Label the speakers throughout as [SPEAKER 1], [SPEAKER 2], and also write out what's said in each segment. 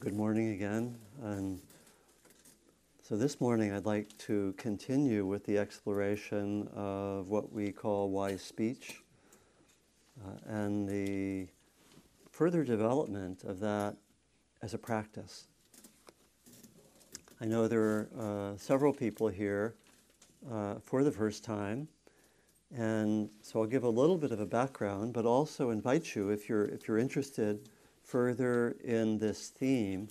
[SPEAKER 1] good morning again. And so this morning I'd like to continue with the exploration of what we call wise speech uh, and the further development of that as a practice. I know there are uh, several people here uh, for the first time, and so I'll give a little bit of a background, but also invite you, if you're, if you're interested further in this theme,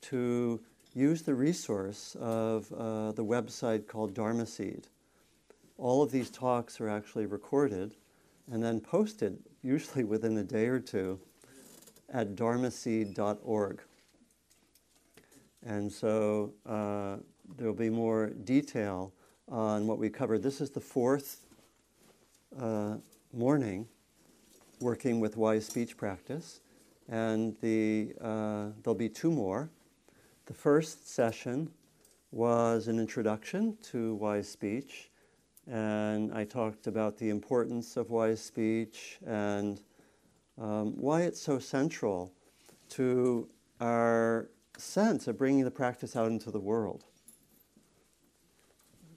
[SPEAKER 1] to use the resource of uh, the website called Dharma Seed. All of these talks are actually recorded and then posted, usually within a day or two, at dharma dharmaseed.org. And so uh, there will be more detail on what we covered. This is the fourth uh, morning working with wise speech practice, and the, uh, there'll be two more. The first session was an introduction to wise speech, and I talked about the importance of wise speech and um, why it's so central to our sense of bringing the practice out into the world.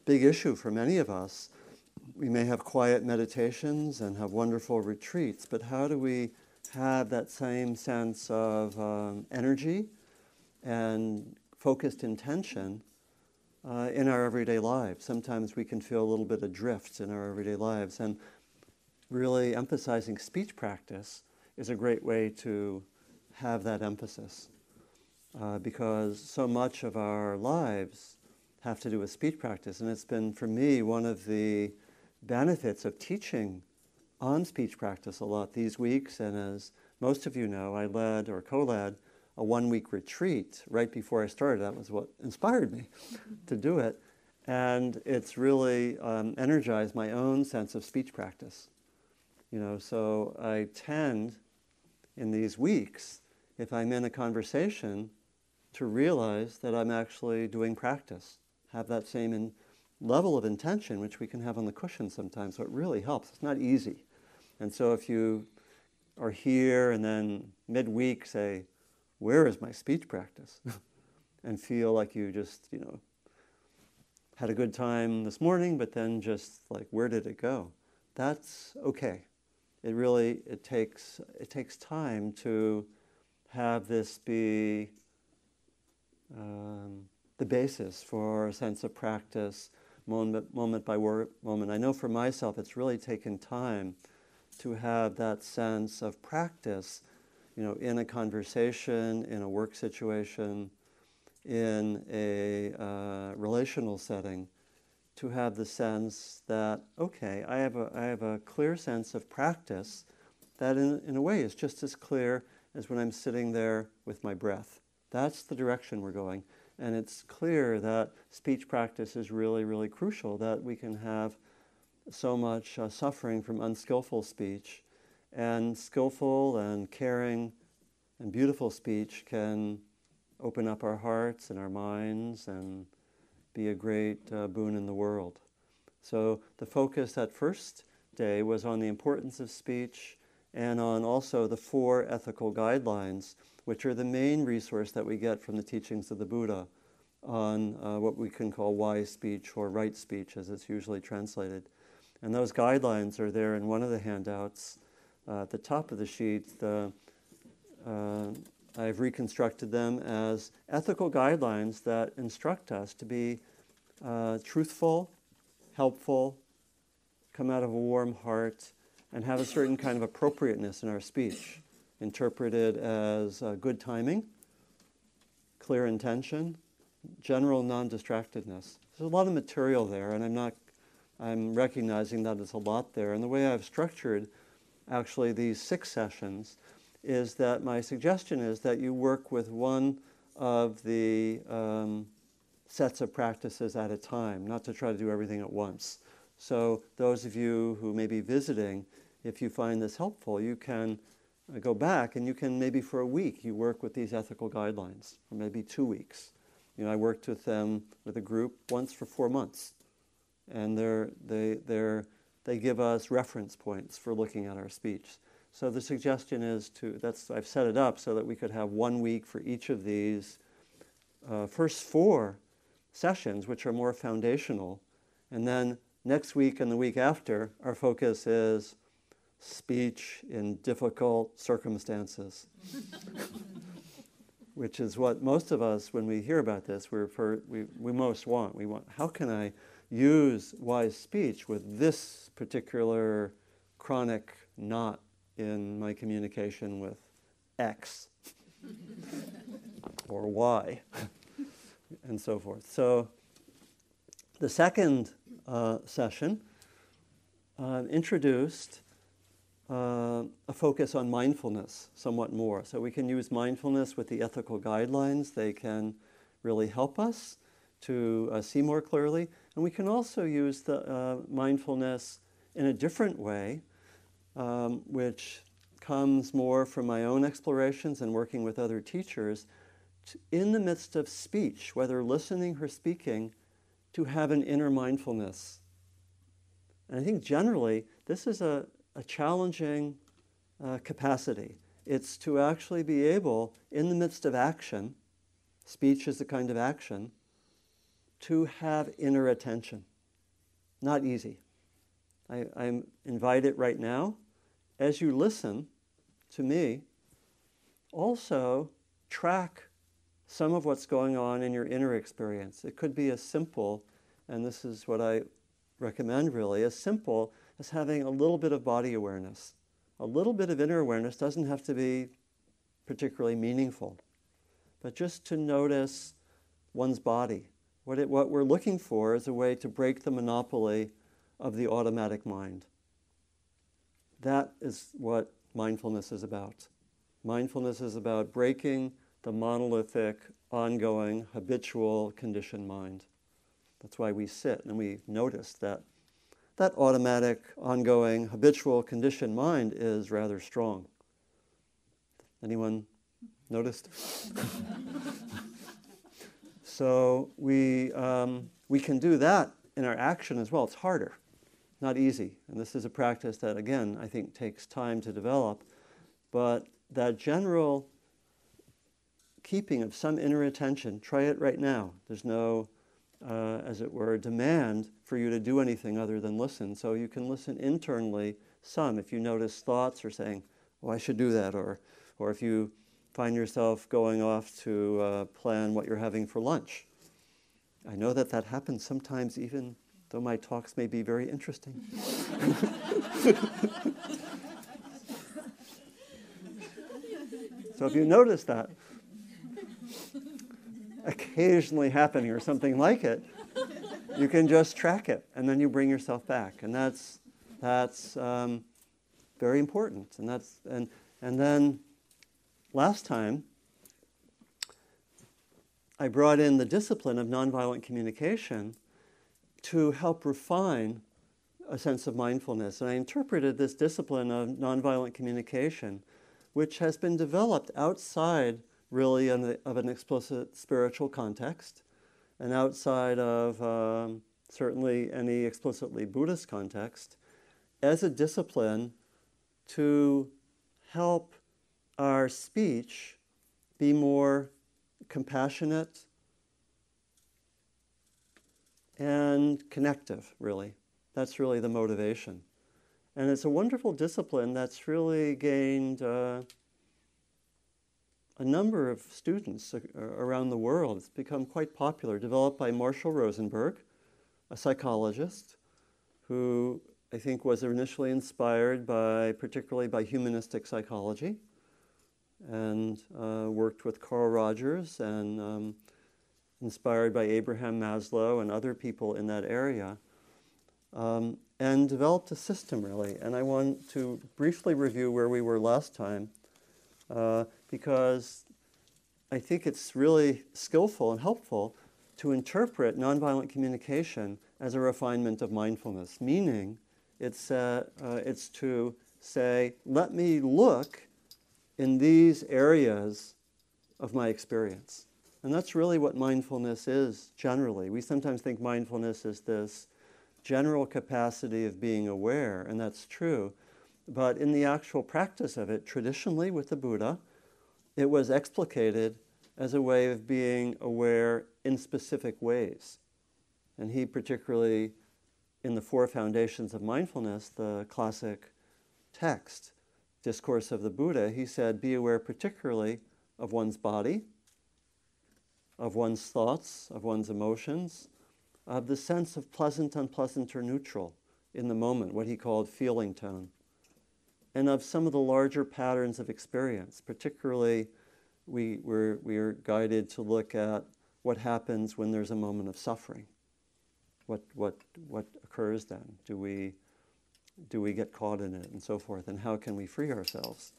[SPEAKER 1] Big issue for many of us. We may have quiet meditations and have wonderful retreats, but how do we have that same sense of um, energy and focused intention uh, in our everyday lives? Sometimes we can feel a little bit adrift in our everyday lives, and really emphasizing speech practice is a great way to have that emphasis uh, because so much of our lives have to do with speech practice. And it's been, for me, one of the benefits of teaching on speech practice a lot these weeks. And as most of you know, I led or co led a one week retreat right before I started. That was what inspired me to do it. And it's really um, energized my own sense of speech practice. You know, so I tend in these weeks, if I'm in a conversation, to realize that I'm actually doing practice, have that same in level of intention, which we can have on the cushion sometimes. So it really helps. It's not easy. And so if you are here and then midweek say, Where is my speech practice? and feel like you just, you know, had a good time this morning, but then just like, where did it go? That's okay. It really it takes it takes time to have this be um, the basis for a sense of practice moment, moment by wor- moment. I know for myself it's really taken time to have that sense of practice, you know, in a conversation, in a work situation, in a uh, relational setting, to have the sense that, okay, I have a, I have a clear sense of practice that in, in a way is just as clear as when I'm sitting there with my breath. That's the direction we're going. And it's clear that speech practice is really, really crucial, that we can have so much uh, suffering from unskillful speech. And skillful and caring and beautiful speech can open up our hearts and our minds and be a great uh, boon in the world. So the focus that first day was on the importance of speech and on also the four ethical guidelines which are the main resource that we get from the teachings of the Buddha on uh, what we can call wise speech or right speech, as it's usually translated. And those guidelines are there in one of the handouts uh, at the top of the sheet. The, uh, I've reconstructed them as ethical guidelines that instruct us to be uh, truthful, helpful, come out of a warm heart, and have a certain kind of appropriateness in our speech interpreted as uh, good timing, clear intention, general non-distractedness. There's a lot of material there, and I'm not. I'm recognizing that there's a lot there. And the way I've structured, actually, these six sessions, is that my suggestion is that you work with one of the um, sets of practices at a time, not to try to do everything at once. So those of you who may be visiting, if you find this helpful, you can go back and you can maybe for a week you work with these ethical guidelines, or maybe two weeks. You know, I worked with them with a group once for four months, and they're, they, they're, they give us reference points for looking at our speech. So the suggestion is to, that's, I've set it up so that we could have one week for each of these uh, first four sessions, which are more foundational. And then next week and the week after, our focus is speech in difficult circumstances, which is what most of us, when we hear about this, we, refer, we, we most want. We want, how can I use wise speech with this particular chronic knot in my communication with X or Y and so forth. So the second uh, session uh, introduced uh, a focus on mindfulness somewhat more. So we can use mindfulness with the ethical guidelines. They can really help us to uh, see more clearly. And we can also use the uh, mindfulness in a different way, um, which comes more from my own explorations and working with other teachers, in the midst of speech, whether listening or speaking, to have an inner mindfulness. And I think generally this is a, a challenging uh, capacity. It's to actually be able, in the midst of action, speech is a kind of action, to have inner attention. Not easy. I, I invite it right now. As you listen to me, also track some of what's going on in your inner experience. It could be as simple, and this is what I recommend really, as simple as having a little bit of body awareness. A little bit of inner awareness doesn't have to be particularly meaningful, but just to notice one's body. What, it, what we're looking for is a way to break the monopoly of the automatic mind. That is what mindfulness is about. Mindfulness is about breaking the monolithic, ongoing, habitual, conditioned mind. That's why we sit and we notice that that automatic, ongoing, habitual, conditioned mind is rather strong. Anyone noticed? so we, um, we can do that in our action as well. It's harder, not easy. And this is a practice that, again, I think takes time to develop. But that general keeping of some inner attention, try it right now. There's no uh, as it were, demand for you to do anything other than listen. So you can listen internally some. If you notice thoughts or saying, oh, I should do that, or, or if you find yourself going off to uh, plan what you're having for lunch. I know that that happens sometimes, even though my talks may be very interesting. so if you notice that, occasionally happening or something like it, you can just track it and then you bring yourself back. And that's, that's um, very important. And, that's, and, and then last time, I brought in the discipline of nonviolent communication to help refine a sense of mindfulness. And I interpreted this discipline of nonviolent communication, which has been developed outside really of an explicit spiritual context and outside of um, certainly any explicitly Buddhist context as a discipline to help our speech be more compassionate and connective, really. That's really the motivation. And it's a wonderful discipline that's really gained. Uh, a number of students around the world. It's become quite popular, developed by Marshall Rosenberg, a psychologist who I think was initially inspired by, particularly by humanistic psychology, and uh, worked with Carl Rogers and um, inspired by Abraham Maslow and other people in that area, um, and developed a system really. And I want to briefly review where we were last time. Uh, because I think it's really skillful and helpful to interpret nonviolent communication as a refinement of mindfulness, meaning it's, uh, uh, it's to say, let me look in these areas of my experience. And that's really what mindfulness is generally. We sometimes think mindfulness is this general capacity of being aware, and that's true. but in the actual practice of it, traditionally with the Buddha, it was explicated as a way of being aware in specific ways. And he particularly, in the Four Foundations of Mindfulness, the classic text, Discourse of the Buddha, he said, be aware particularly of one's body, of one's thoughts, of one's emotions, of the sense of pleasant, unpleasant, or neutral in the moment, what he called feeling tone, and of some of the larger patterns of experience. Particularly, we, we're, we are guided to look at what happens when there's a moment of suffering. What, what, what occurs then? Do we, do we get caught in it, and so forth? And how can we free ourselves?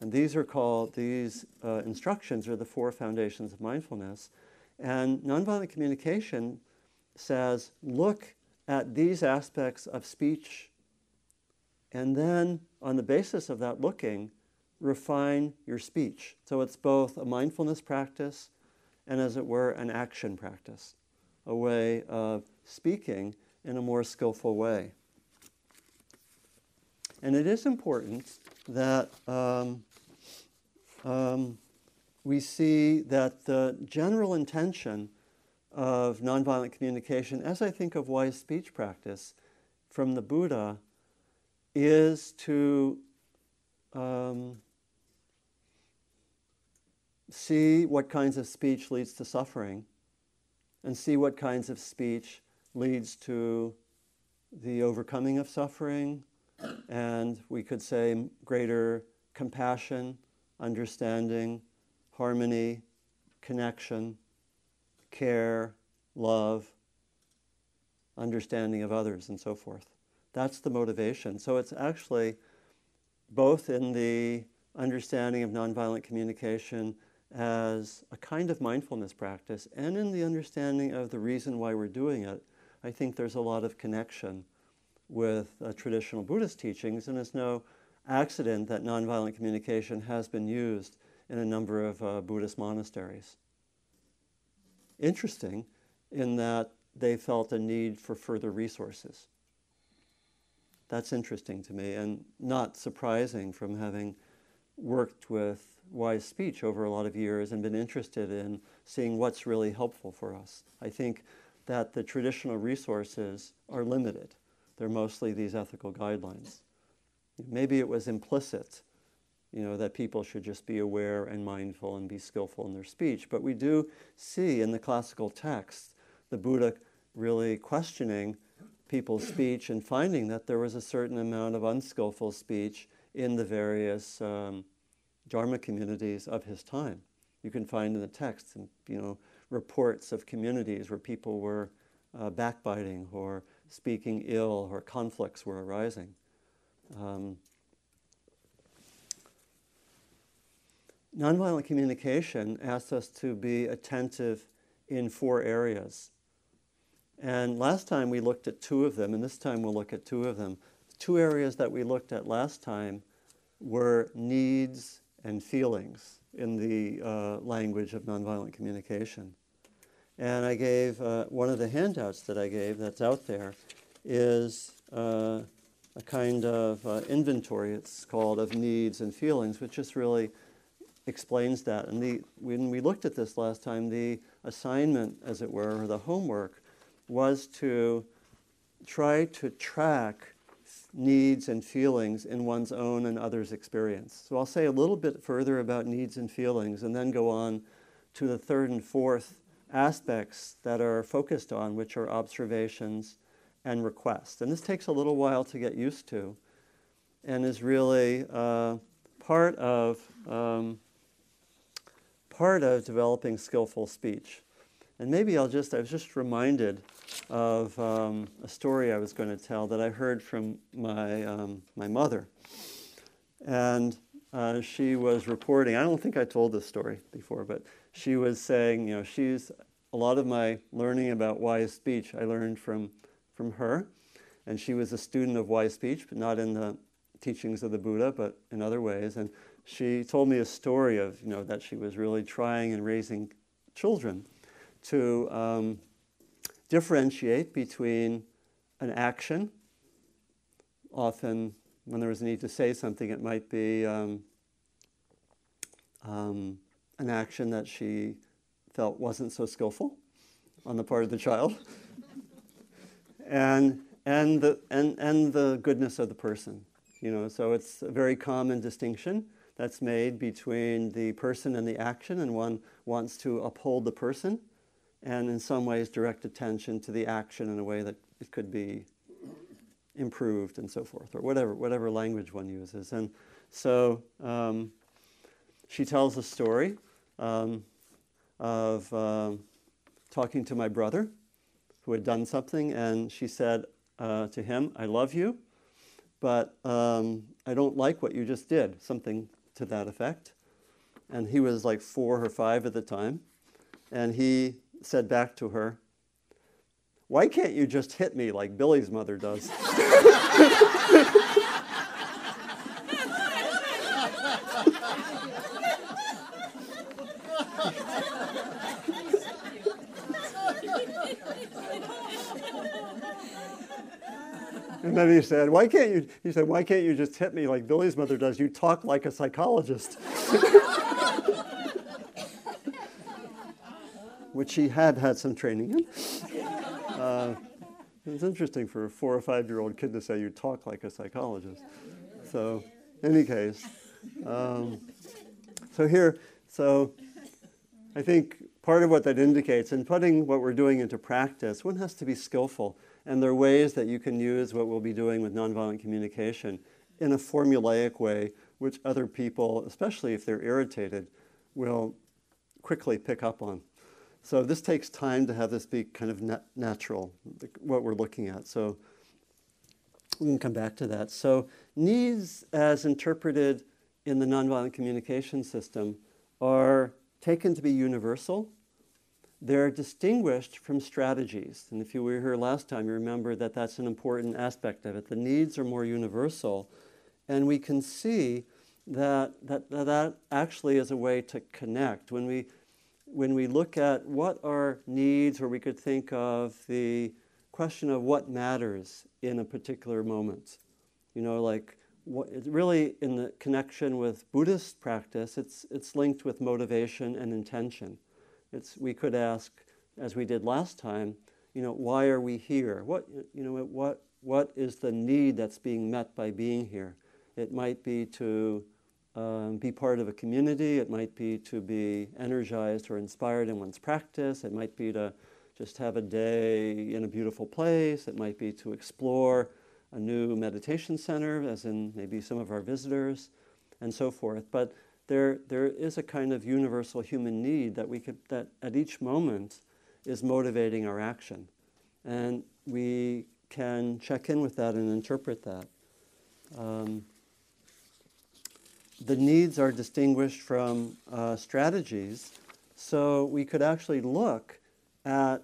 [SPEAKER 1] And these are called, these uh, instructions are the four foundations of mindfulness. And nonviolent communication says look at these aspects of speech, and then on the basis of that looking, refine your speech. So it's both a mindfulness practice and, as it were, an action practice, a way of speaking in a more skillful way. And it is important that um, um, we see that the general intention of nonviolent communication, as I think of wise speech practice from the Buddha, is to um, see what kinds of speech leads to suffering and see what kinds of speech leads to the overcoming of suffering and we could say greater compassion understanding, harmony, connection, care, love, understanding of others, and so forth. That's the motivation. So it's actually both in the understanding of nonviolent communication as a kind of mindfulness practice and in the understanding of the reason why we're doing it. I think there's a lot of connection with uh, traditional Buddhist teachings, and it's no accident that nonviolent communication has been used in a number of uh, Buddhist monasteries. Interesting in that they felt a need for further resources. That's interesting to me and not surprising from having worked with wise speech over a lot of years and been interested in seeing what's really helpful for us. I think that the traditional resources are limited. They're mostly these ethical guidelines. Maybe it was implicit, you know, that people should just be aware and mindful and be skillful in their speech. But we do see in the classical texts the Buddha really questioning people's speech and finding that there was a certain amount of unskillful speech in the various um, Dharma communities of his time. You can find in the texts, you know, reports of communities where people were uh, backbiting or speaking ill or conflicts were arising. Um, nonviolent communication asks us to be attentive in four areas. And last time we looked at two of them, and this time we'll look at two of them. Two areas that we looked at last time were needs and feelings in the uh, language of nonviolent communication. And I gave uh, one of the handouts that I gave that's out there is uh, a kind of uh, inventory, it's called, of needs and feelings, which just really explains that. And the, when we looked at this last time, the assignment, as it were, or the homework, was to try to track needs and feelings in one's own and others' experience. So I'll say a little bit further about needs and feelings and then go on to the third and fourth aspects that are focused on, which are observations and requests. And this takes a little while to get used to and is really uh, part of um, part of developing skillful speech. And maybe I'll just, I was just reminded of um, a story I was going to tell that I heard from my, um, my mother. And uh, she was reporting, I don't think I told this story before, but she was saying, you know, she's, a lot of my learning about wise speech I learned from from her. And she was a student of wise speech, but not in the teachings of the Buddha, but in other ways. And she told me a story of, you know, that she was really trying and raising children to um, differentiate between an action, often when there was a need to say something, it might be um, um, an action that she felt wasn't so skillful on the part of the child, and and the and and the goodness of the person. You know, so it's a very common distinction that's made between the person and the action, and one wants to uphold the person, and in some ways direct attention to the action in a way that it could be improved and so forth, or whatever whatever language one uses. And so um, she tells a story um, of um, talking to my brother who had done something, and she said uh, to him, "I love you." But um, I don't like what you just did, something to that effect. And he was like four or five at the time. And he said back to her, Why can't you just hit me like Billy's mother does? And then he said, "Why can't you?" He said, "Why can't you just hit me like Billy's mother does? You talk like a psychologist." Which he had had some training in. Uh, it's interesting for a four or five year old kid to say you talk like a psychologist. So, in any case, um, so here, so I think part of what that indicates in putting what we're doing into practice, one has to be skillful. And there are ways that you can use what we'll be doing with nonviolent communication in a formulaic way, which other people, especially if they're irritated, will quickly pick up on. So this takes time to have this be kind of nat- natural, what we're looking at. So we can come back to that. So needs, as interpreted in the nonviolent communication system, are taken to be universal they're distinguished from strategies. And if you were here last time, you remember that that's an important aspect of it. The needs are more universal. And we can see that that, that actually is a way to connect. When we, when we look at what are needs, or we could think of the question of what matters in a particular moment. You know, like what, really in the connection with Buddhist practice, it's, it's linked with motivation and intention. It's, we could ask, as we did last time, you know, why are we here? What, you know, what, what is the need that's being met by being here? It might be to um, be part of a community. It might be to be energized or inspired in one's practice. It might be to just have a day in a beautiful place. It might be to explore a new meditation center, as in maybe some of our visitors, and so forth. But there, there is a kind of universal human need that we could, that at each moment is motivating our action. And we can check in with that and interpret that. Um, the needs are distinguished from uh, strategies, so we could actually look at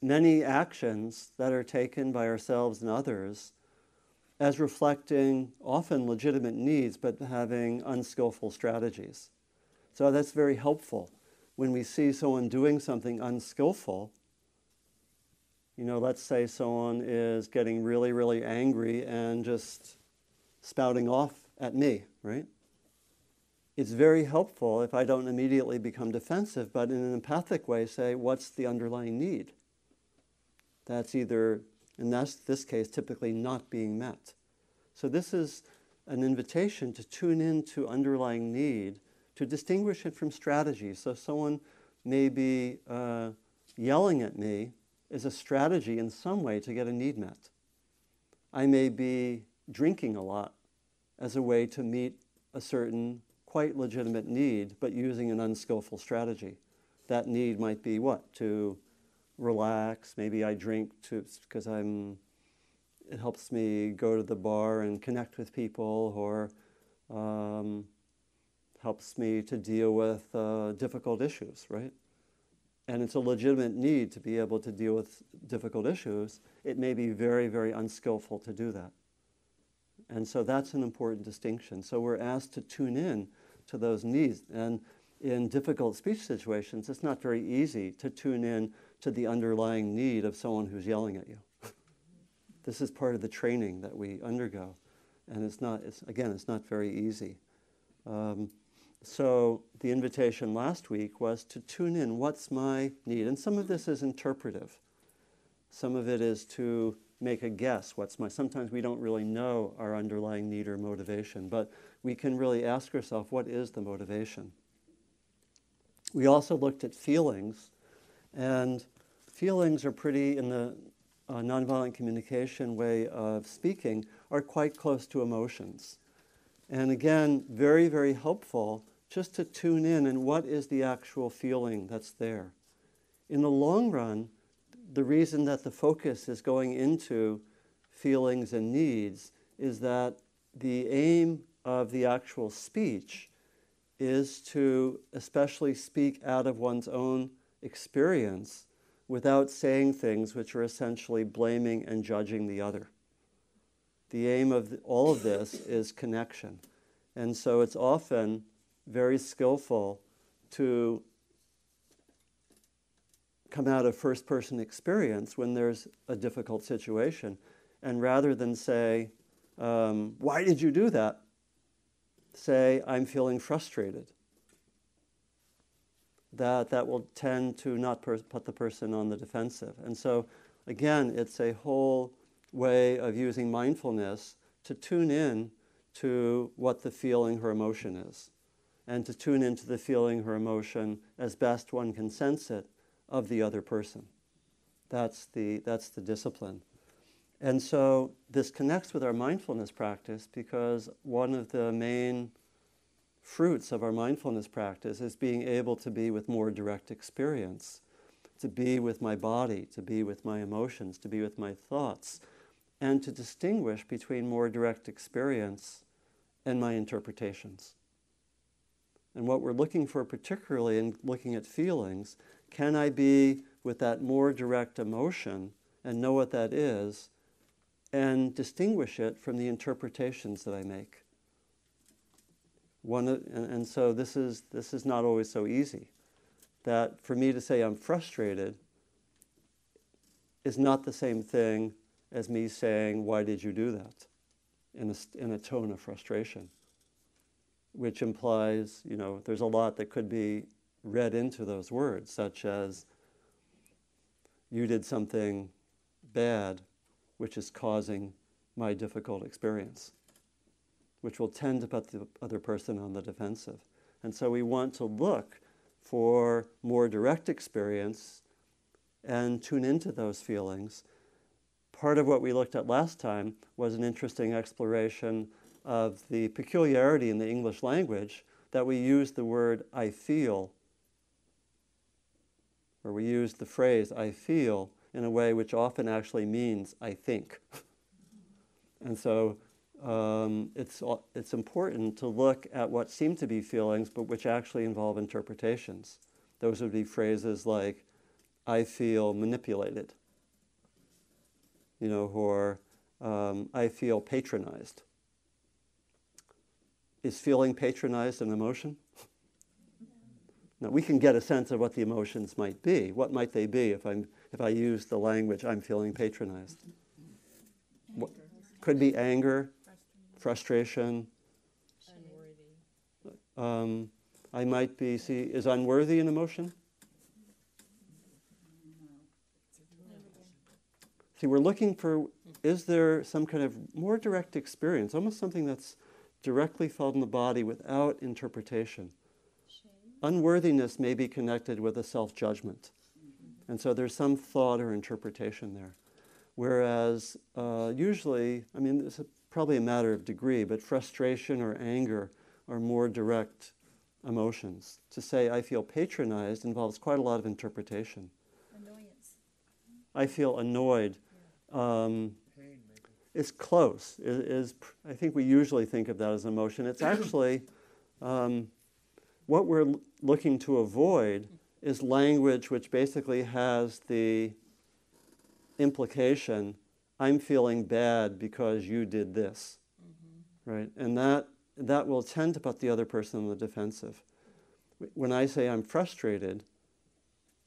[SPEAKER 1] many actions that are taken by ourselves and others as reflecting often legitimate needs, but having unskillful strategies. So that's very helpful. When we see someone doing something unskillful, you know, let's say someone is getting really, really angry and just spouting off at me, right? It's very helpful if I don't immediately become defensive, but in an empathic way say, what's the underlying need? That's either in that's this case, typically not being met. So, this is an invitation to tune in to underlying need, to distinguish it from strategy. So, someone may be uh, yelling at me is a strategy in some way to get a need met. I may be drinking a lot as a way to meet a certain quite legitimate need, but using an unskillful strategy. That need might be what? To relax. Maybe I drink to because I'm. It helps me go to the bar and connect with people, or um, helps me to deal with uh, difficult issues, right? And it's a legitimate need to be able to deal with difficult issues. It may be very, very unskillful to do that. And so that's an important distinction. So we're asked to tune in to those needs. And in difficult speech situations, it's not very easy to tune in to the underlying need of someone who's yelling at you. this is part of the training that we undergo. And it's not, it's, again, it's not very easy. Um, so the invitation last week was to tune in what's my need? And some of this is interpretive. Some of it is to make a guess what's my sometimes we don't really know our underlying need or motivation, but we can really ask ourselves what is the motivation? We also looked at feelings, and feelings are pretty, in the uh, nonviolent communication way of speaking, are quite close to emotions. And again, very, very helpful just to tune in and what is the actual feeling that's there. In the long run, the reason that the focus is going into feelings and needs is that the aim of the actual speech is to especially speak out of one's own experience without saying things which are essentially blaming and judging the other. The aim of all of this is connection. And so it's often very skillful to come out of first person experience when there's a difficult situation. And rather than say, um, Why did you do that? say, I'm feeling frustrated. That, that will tend to not per- put the person on the defensive. And so, again, it's a whole way of using mindfulness to tune in to what the feeling her emotion is, and to tune into the feeling her emotion as best one can sense it of the other person. That's the, that's the discipline. And so this connects with our mindfulness practice because one of the main fruits of our mindfulness practice is being able to be with more direct experience, to be with my body, to be with my emotions, to be with my thoughts, and to distinguish between more direct experience and my interpretations. And what we're looking for, particularly in looking at feelings, can I be with that more direct emotion and know what that is and distinguish it from the interpretations that I make. One, and, so this is, this is not always so easy. That for me to say I'm frustrated is not the same thing as me saying, Why did you do that? in a, in a tone of frustration, which implies, you know, there's a lot that could be read into those words, such as, You did something bad which is causing my difficult experience, which will tend to put the other person on the defensive. And so we want to look for more direct experience and tune into those feelings. Part of what we looked at last time was an interesting exploration of the peculiarity in the English language that we use the word I feel, or we use the phrase I feel in a way which often actually means I think. and so um, it's, it's important to look at what seem to be feelings, but which actually involve interpretations. Those would be phrases like, I feel manipulated, you know, or um, I feel patronized. Is feeling patronized an emotion? Now, we can get a sense of what the emotions might be. What might they be if, I'm, if I use the language, I'm feeling patronized? What, could be anger, frustration. Um, I might be, see, is unworthy an emotion? See, we're looking for, is there some kind of more direct experience, almost something that's directly felt in the body without interpretation? unworthiness may be connected with a self judgment. And so there's some thought or interpretation there. Whereas uh, usually, I mean, probably a matter of degree, but frustration or anger are more direct emotions. To say I feel patronized involves quite a lot of interpretation.
[SPEAKER 2] Annoyance.
[SPEAKER 1] I feel annoyed. Um, it's close. It is, I think we usually think of that as emotion. It's actually um, what we're looking to avoid is language which basically has the implication I'm feeling bad because you did this. Mm-hmm. Right? And that, that will tend to put the other person on the defensive. When I say I'm frustrated,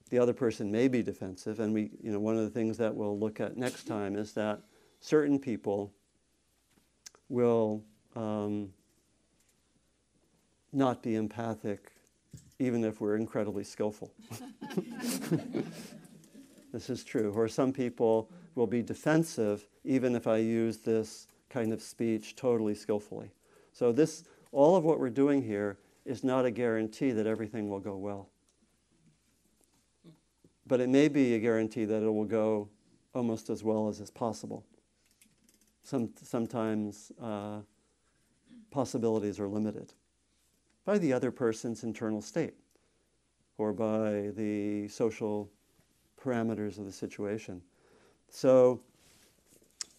[SPEAKER 1] the other person may be defensive. And we, you know, one of the things that we'll look at next time is that certain people will um, not be empathic, even if we're incredibly skillful. this is true. Or some people will be defensive, even if I use this kind of speech totally skillfully. So this, all of what we're doing here is not a guarantee that everything will go well. But it may be a guarantee that it will go almost as well as is possible. Some, sometimes uh, possibilities are limited by the other person's internal state or by the social parameters of the situation. So,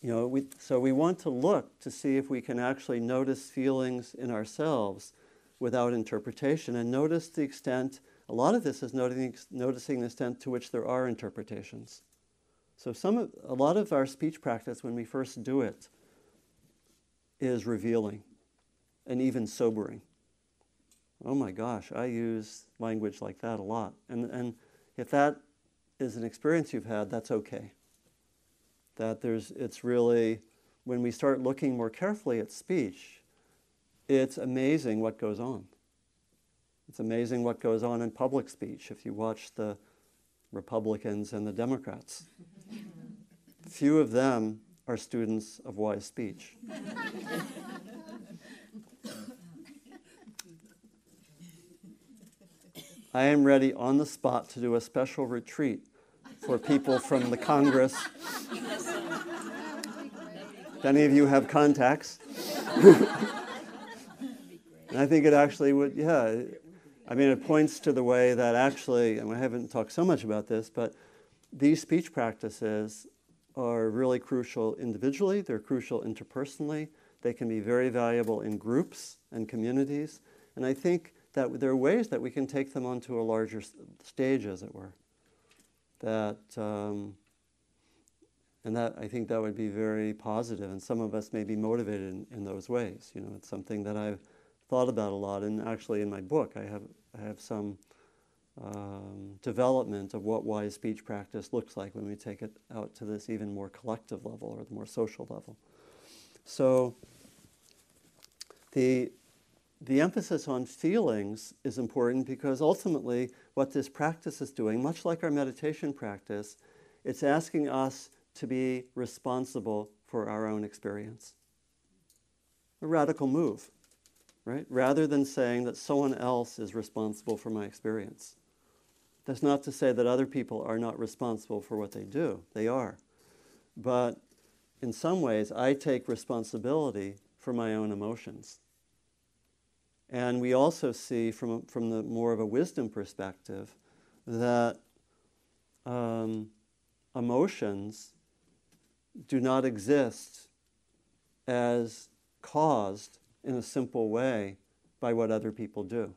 [SPEAKER 1] you know, we, so we want to look to see if we can actually notice feelings in ourselves without interpretation and notice the extent, a lot of this is noticing, noticing the extent to which there are interpretations. So some of, a lot of our speech practice when we first do it is revealing and even sobering. Oh my gosh, I use language like that a lot. And, and if that is an experience you've had, that's okay. That there's, it's really, when we start looking more carefully at speech, it's amazing what goes on. It's amazing what goes on in public speech if you watch the Republicans and the Democrats. Few of them are students of wise speech. I am ready on the spot to do a special retreat for people from the Congress. If any of you have contacts. and I think it actually would, yeah. I mean, it points to the way that actually, and I haven't talked so much about this, but these speech practices are really crucial individually, they're crucial interpersonally, they can be very valuable in groups and communities. And I think that there are ways that we can take them onto a larger stage, as it were. That, um, and that I think that would be very positive, and some of us may be motivated in, in those ways. You know, it's something that I've thought about a lot, and actually in my book I have I have some um, development of what wise speech practice looks like when we take it out to this even more collective level or the more social level. So the the emphasis on feelings is important because ultimately what this practice is doing, much like our meditation practice, it's asking us to be responsible for our own experience. A radical move, right? Rather than saying that someone else is responsible for my experience. That's not to say that other people are not responsible for what they do, they are. But in some ways, I take responsibility for my own emotions. And we also see from, from the more of a wisdom perspective that um, emotions do not exist as caused in a simple way by what other people do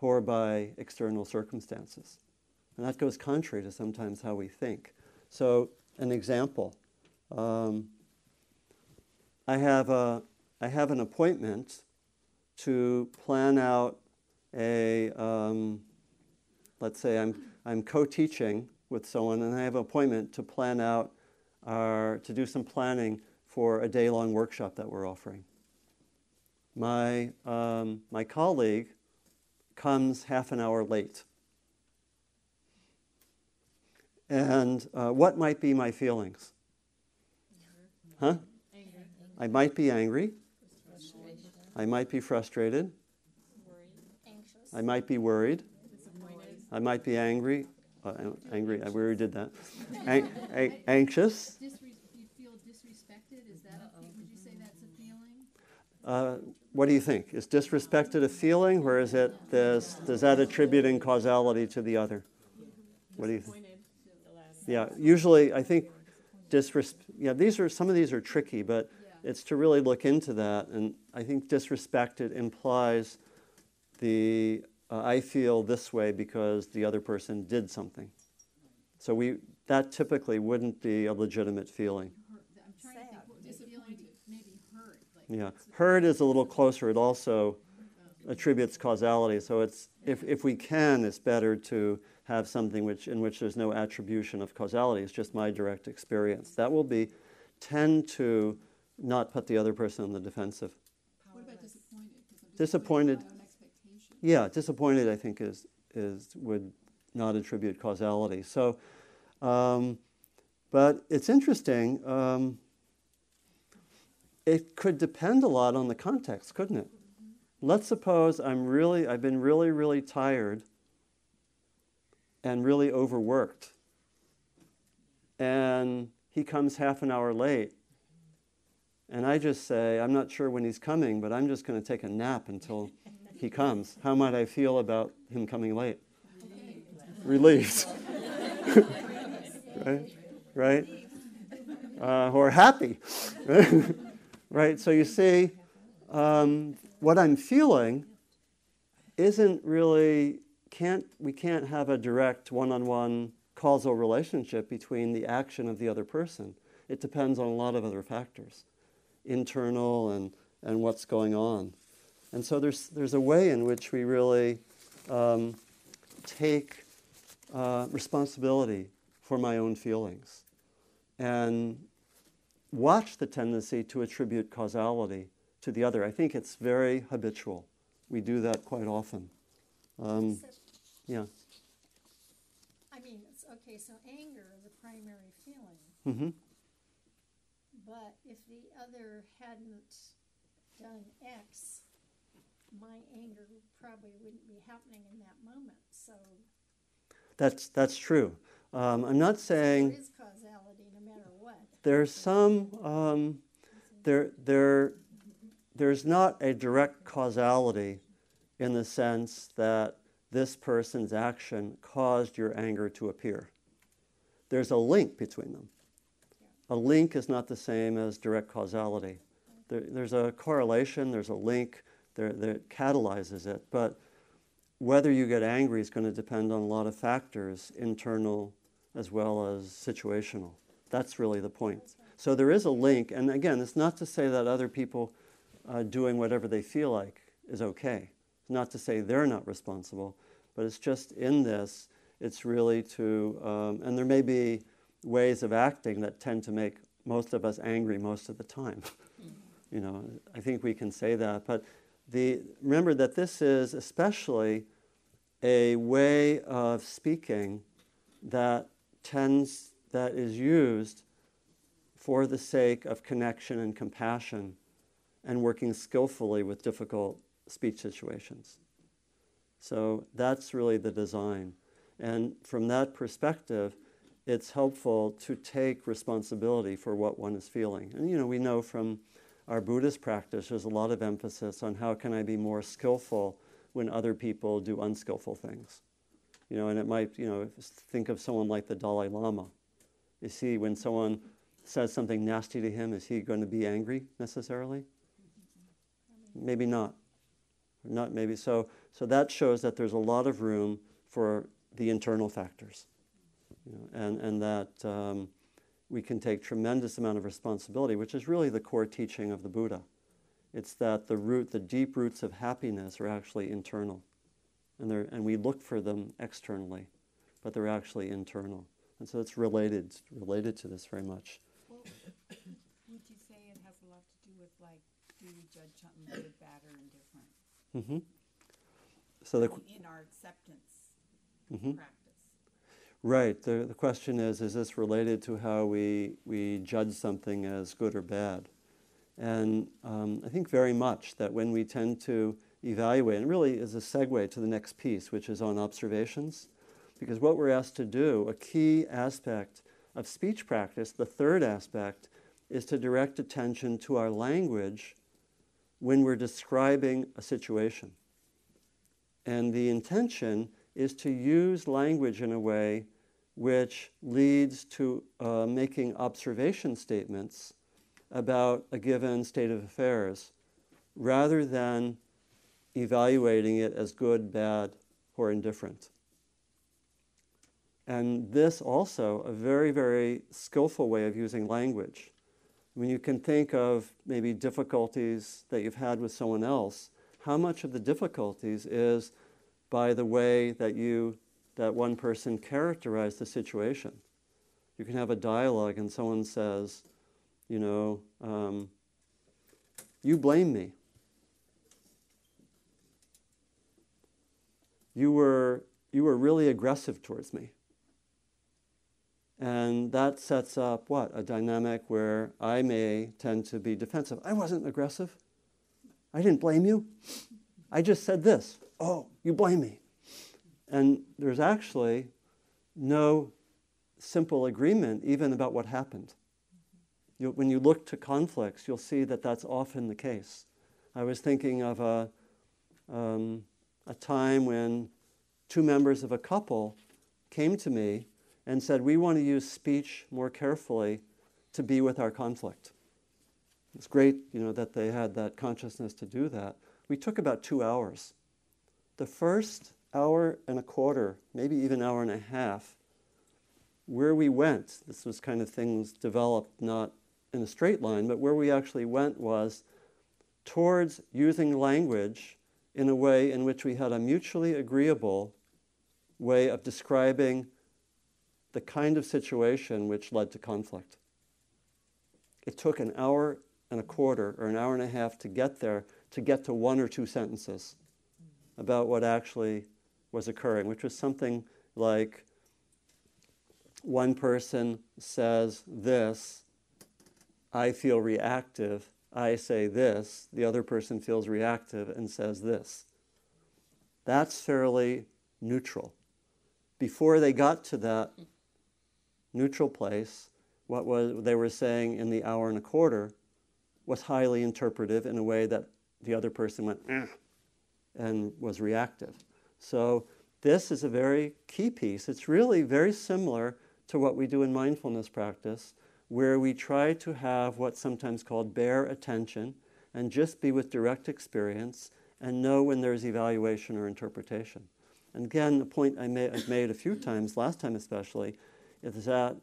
[SPEAKER 1] or by external circumstances. And that goes contrary to sometimes how we think. So, an example um, I, have a, I have an appointment to plan out a, um, let's say I'm, I'm co-teaching with someone and I have an appointment to plan out our, to do some planning for a day-long workshop that we're offering. My, um, my colleague comes half an hour late. And uh, what might be my feelings? Huh? I might be angry. I might be frustrated. Worried. Anxious. I might be worried. I might be angry. Uh, angry. I already did that. An- a- anxious. you
[SPEAKER 2] feel disrespected? Is that would you say that's a feeling?
[SPEAKER 1] Uh, what do you think? Is disrespected a feeling, or is it this? Does that attributing causality to the other? What do you think? Yeah, usually I think disres- Yeah, these are some of these are tricky, but it's to really look into that. And I think disrespected implies the uh, I feel this way because the other person did something. So we that typically wouldn't be a legitimate feeling. Yeah, hurt is a little closer. It also attributes causality. So it's if, if we can, it's better to have something which in which there's no attribution of causality. It's just my direct experience. That will be tend to not put the other person on the defensive.
[SPEAKER 2] What about disappointed? 'Cause I'm
[SPEAKER 1] Disappointed.
[SPEAKER 2] by my own expectation.
[SPEAKER 1] Yeah, disappointed. I think is is would not attribute causality. So, um, but it's interesting. Um, it could depend a lot on the context, couldn't it? Let's suppose I'm really, I've been really, really tired and really overworked, and he comes half an hour late, and I just say, I'm not sure when he's coming, but I'm just going to take a nap until he comes. How might I feel about him coming late? Relieved. right? Right? Uh, or happy. right? So you see, um, what I'm feeling isn't really can't we can't have a direct one-on-one causal relationship between the action of the other person. It depends on a lot of other factors, internal and and what's going on. And so there's there's a way in which we really um, take uh, responsibility for my own feelings and watch the tendency to attribute causality to the other. I think it's very habitual. We do that quite often. Um,
[SPEAKER 3] So,
[SPEAKER 1] yeah.
[SPEAKER 3] I mean, it's, okay, so anger is a primary feeling,
[SPEAKER 1] hmm
[SPEAKER 3] but if the other hadn't done X, my anger probably wouldn't be happening in that moment, so
[SPEAKER 1] That's that's true. Um, I'm not
[SPEAKER 3] there
[SPEAKER 1] saying
[SPEAKER 3] is causality no matter what.
[SPEAKER 1] there's some um, there there there's not a direct causality in the sense that this person's action caused your anger to appear. There's a link between them. A link is not the same as direct causality. There, there's a correlation, there's a link there, that catalyzes it, but whether you get angry is going to depend on a lot of factors, internal as well as situational. That's really the point. So there is a link, and again, it's not to say that other people uh, doing whatever they feel like is okay. It's not to say they're not responsible, but it's just in this, it's really to, um, and there may be ways of acting that tend to make most of us angry most of the time. Mm-hmm. you know, I think we can say that, but the, remember that this is especially a way of speaking that tends, that is used for the sake of connection and compassion and working skillfully with difficult speech situations. So that's really the design. And from that perspective, it's helpful to take responsibility for what one is feeling. And you know, we know from our Buddhist practice, there's a lot of emphasis on how can I be more skillful when other people do unskillful things. You know, and it might, you know, think of someone like the Dalai Lama. You see, when someone says something nasty to him, is he going to be angry necessarily? Maybe not. Not maybe. So, so that shows that there's a lot of room for the internal factors. You know, and, and that um, we can take tremendous amount of responsibility, which is really the core teaching of the Buddha. It's that the root, the deep roots of happiness are actually internal. And, they're, and we look for them externally, but they're actually internal. And so it's related, related to this very much.
[SPEAKER 4] Well, would you say it has a lot to do with like, do we judge something good, bad, or indifferent
[SPEAKER 1] hmm So the,
[SPEAKER 4] in, in our acceptance
[SPEAKER 1] mm-hmm.
[SPEAKER 4] practice?
[SPEAKER 1] Right. The, the question is is this related to how we, we judge something as good or bad? And um, I think very much that when we tend to evaluate, and really is a segue to the next piece, which is on observations, because what we're asked to do, a key aspect of speech practice, the third aspect, is to direct attention to our language when we're describing a situation. And the intention is to use language in a way which leads to uh, making observation statements about a given state of affairs rather than evaluating it as good, bad, or indifferent. And this also a very, very skillful way of using language. When you can think of maybe difficulties that you've had with someone else, how much of the difficulties is by the way that you that one person characterized the situation. You can have a dialogue and someone says, you know, um, You blame me. You were, you were really aggressive towards me. And that sets up what? A dynamic where I may tend to be defensive. I wasn't aggressive. I didn't blame you. I just said this. Oh, you blame me. And there's actually no simple agreement even about what happened. You, when you look to conflicts, you'll see that that's often the case. I was thinking of a, um, a time when two members of a couple came to me and said, We want to use speech more carefully to be with our conflict. It's great, you know, that they had that consciousness to do that. We took about two hours. The first hour and a quarter, maybe even hour and a half, where we went, this was kind of things developed not in a straight line, but where we actually went was towards using language in a way in which we had a mutually agreeable way of describing the kind of situation which led to conflict. It took an hour and a quarter or an hour and a half to get there, to get to one or two sentences about what actually was occurring, which was something like one person says this, I feel reactive, I say this, the other person feels reactive and says this. That's fairly neutral. Before they got to that neutral place, what was, they were saying in the hour and a quarter was highly interpretive in a way that the other person went eh, and was reactive. So this is a very key piece. It's really very similar to what we do in mindfulness practice, where we try to have what's sometimes called bare attention and just be with direct experience and know when there's evaluation or interpretation. And again, the point I have made a few times, last time especially, is that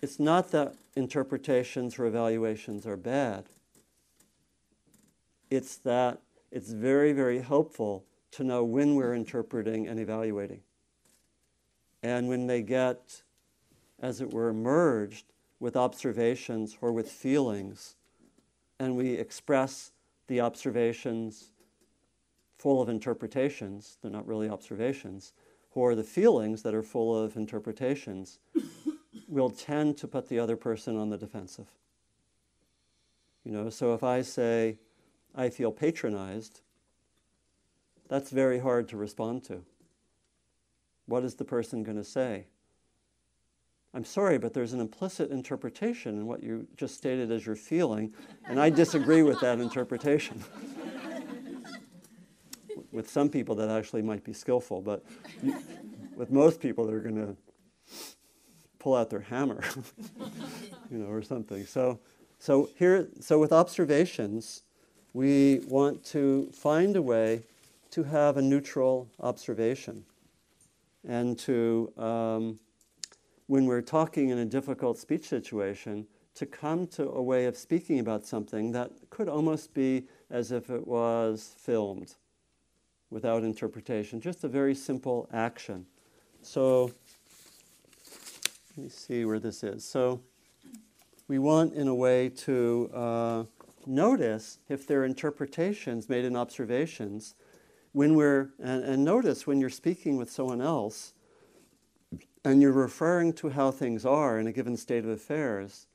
[SPEAKER 1] it's not that interpretations or evaluations are bad. It's that it's very, very helpful to know when we're interpreting and evaluating. And when they get, as it were, merged with observations or with feelings, and we express the observations full of interpretations, they're not really observations, or the feelings that are full of interpretations, we'll tend to put the other person on the defensive. You know, so if I say, I feel patronized, that's very hard to respond to. What is the person going to say? I'm sorry, but there's an implicit interpretation in what you just stated as your feeling, and I disagree with that interpretation. with some people, that actually might be skillful, but you, with most people, they're going to pull out their hammer, you know, or something. So, so here, so with observations, we want to find a way to have a neutral observation, and to, um, when we're talking in a difficult speech situation, to come to a way of speaking about something that could almost be as if it was filmed without interpretation, just a very simple action. So, let me see where this is. So, we want, in a way, to uh, notice if there are interpretations made in observations when we're, and, and notice when you're speaking with someone else and you're referring to how things are in a given state of affairs,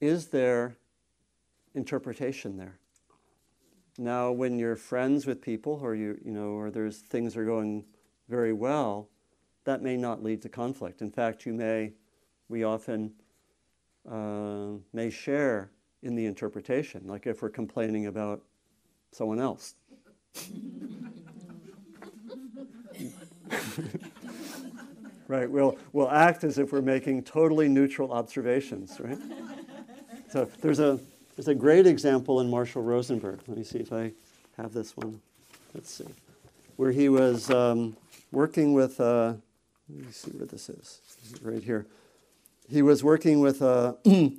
[SPEAKER 1] is there interpretation there? Now, when you're friends with people, or you, you know, or there's things are going very well, that may not lead to conflict. In fact, you may, we often uh, may share in the interpretation, like if we're complaining about someone else. right, we'll, we'll act as if we're making totally neutral observations, right? So there's a, there's a great example in Marshall Rosenberg. Let me see if I have this one. Let's see. Where he was um, working with, uh, let me see where this is, right here. He was working with a,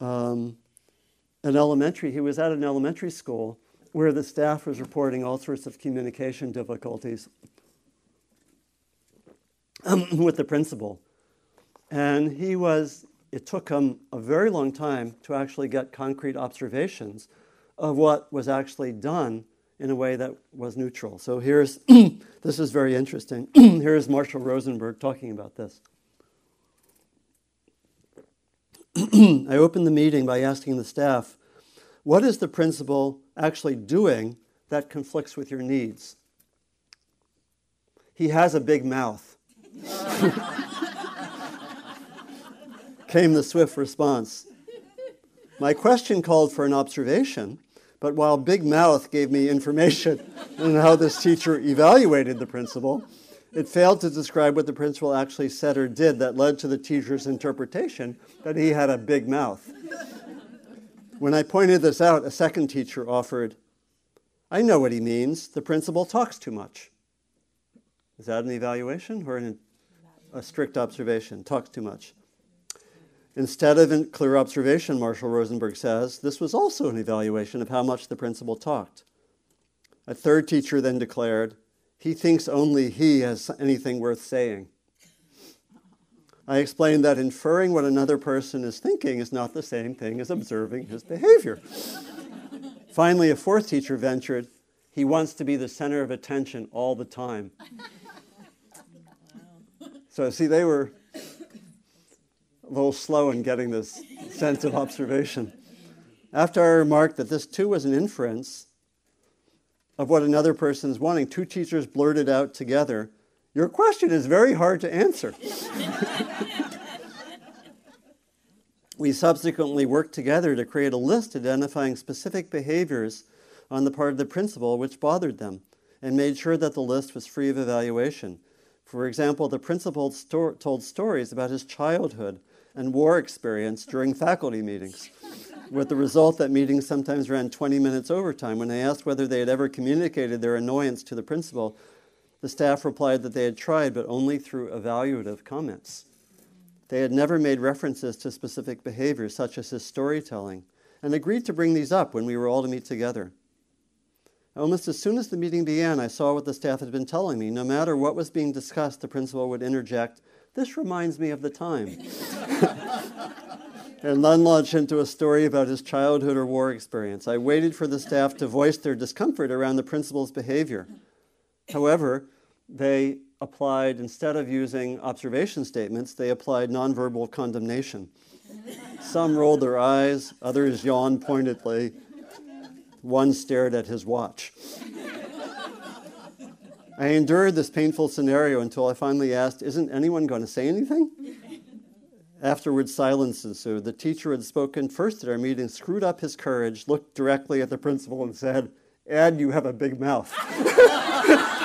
[SPEAKER 1] um, an elementary, he was at an elementary school where the staff was reporting all sorts of communication difficulties um, with the principal. And he was, it took him a very long time to actually get concrete observations of what was actually done in a way that was neutral. So here's this is very interesting. here's Marshall Rosenberg talking about this. I opened the meeting by asking the staff, what is the principal actually doing that conflicts with your needs? He has a big mouth. Came the swift response. My question called for an observation, but while Big Mouth gave me information on how this teacher evaluated the principal, it failed to describe what the principal actually said or did that led to the teacher's interpretation that he had a big mouth. When I pointed this out, a second teacher offered, I know what he means. The principal talks too much. Is that an evaluation or an, a strict observation? Talks too much. Instead of a clear observation, Marshall Rosenberg says, this was also an evaluation of how much the principal talked. A third teacher then declared, he thinks only he has anything worth saying. I explained that inferring what another person is thinking is not the same thing as observing his behavior. Finally, a fourth teacher ventured, he wants to be the center of attention all the time. So, see, they were a little slow in getting this sense of observation. After I remarked that this too was an inference of what another person is wanting, two teachers blurted out together, Your question is very hard to answer. we subsequently worked together to create a list identifying specific behaviors on the part of the principal which bothered them and made sure that the list was free of evaluation. For example, the principal sto- told stories about his childhood and war experience during faculty meetings, with the result that meetings sometimes ran 20 minutes overtime. When I asked whether they had ever communicated their annoyance to the principal, the staff replied that they had tried, but only through evaluative comments. They had never made references to specific behaviors, such as his storytelling, and agreed to bring these up when we were all to meet together. Almost as soon as the meeting began, I saw what the staff had been telling me. No matter what was being discussed, the principal would interject, This reminds me of the time. and then launch into a story about his childhood or war experience. I waited for the staff to voice their discomfort around the principal's behavior. However, they applied, instead of using observation statements, they applied nonverbal condemnation. Some rolled their eyes, others yawned pointedly, one stared at his watch. I endured this painful scenario until I finally asked, Isn't anyone going to say anything? Afterwards, silence ensued. The teacher had spoken first at our meeting screwed up his courage, looked directly at the principal, and said, Ed, you have a big mouth.